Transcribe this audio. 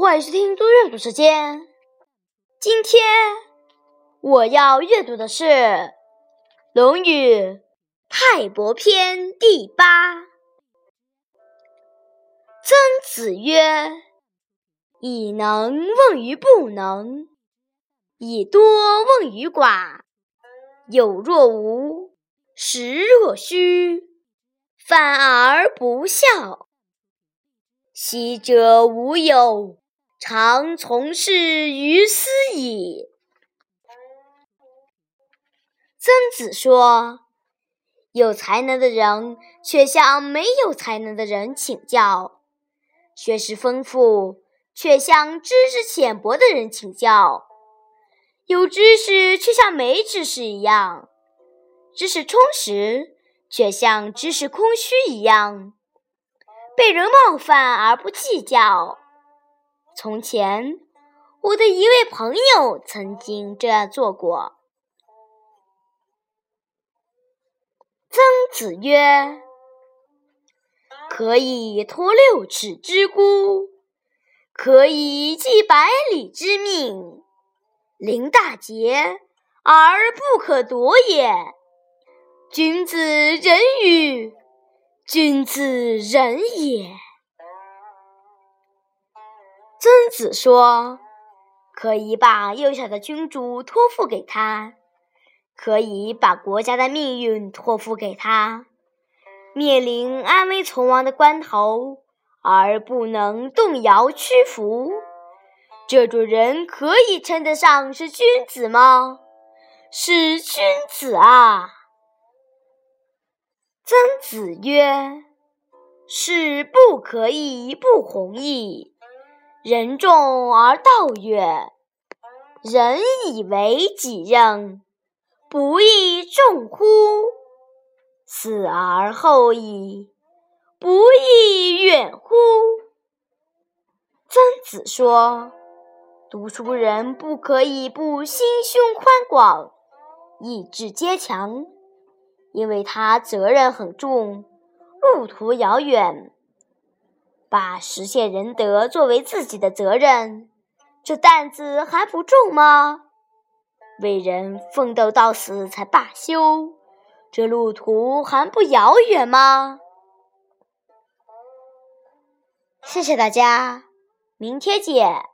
欢迎收听多阅读时间。今天我要阅读的是《论语泰伯篇》第八。曾子曰：“以能问于不能，以多问于寡。有若无，实若虚，反而不孝。”昔者无有，常从事于斯矣。曾子说：“有才能的人却向没有才能的人请教，学识丰富却向知识浅薄的人请教，有知识却像没知识一样，知识充实却像知识空虚一样。”被人冒犯而不计较。从前，我的一位朋友曾经这样做过。曾子曰：“可以托六尺之孤，可以寄百里之命，临大节而不可夺也。君子仁与。”君子仁也。子说：“可以把幼小的君主托付给他，可以把国家的命运托付给他。面临安危存亡的关头，而不能动摇屈服，这种人可以称得上是君子吗？是君子啊！”曾子曰：“是不可以不弘毅，人众而道曰：‘人以为己任，不亦众乎？’死而后已，不亦远乎？”曾子说：“读书人不可以不心胸宽广，意志坚强。”因为他责任很重，路途遥远，把实现仁德作为自己的责任，这担子还不重吗？为人奋斗到死才罢休，这路途还不遥远吗？谢谢大家，明天见。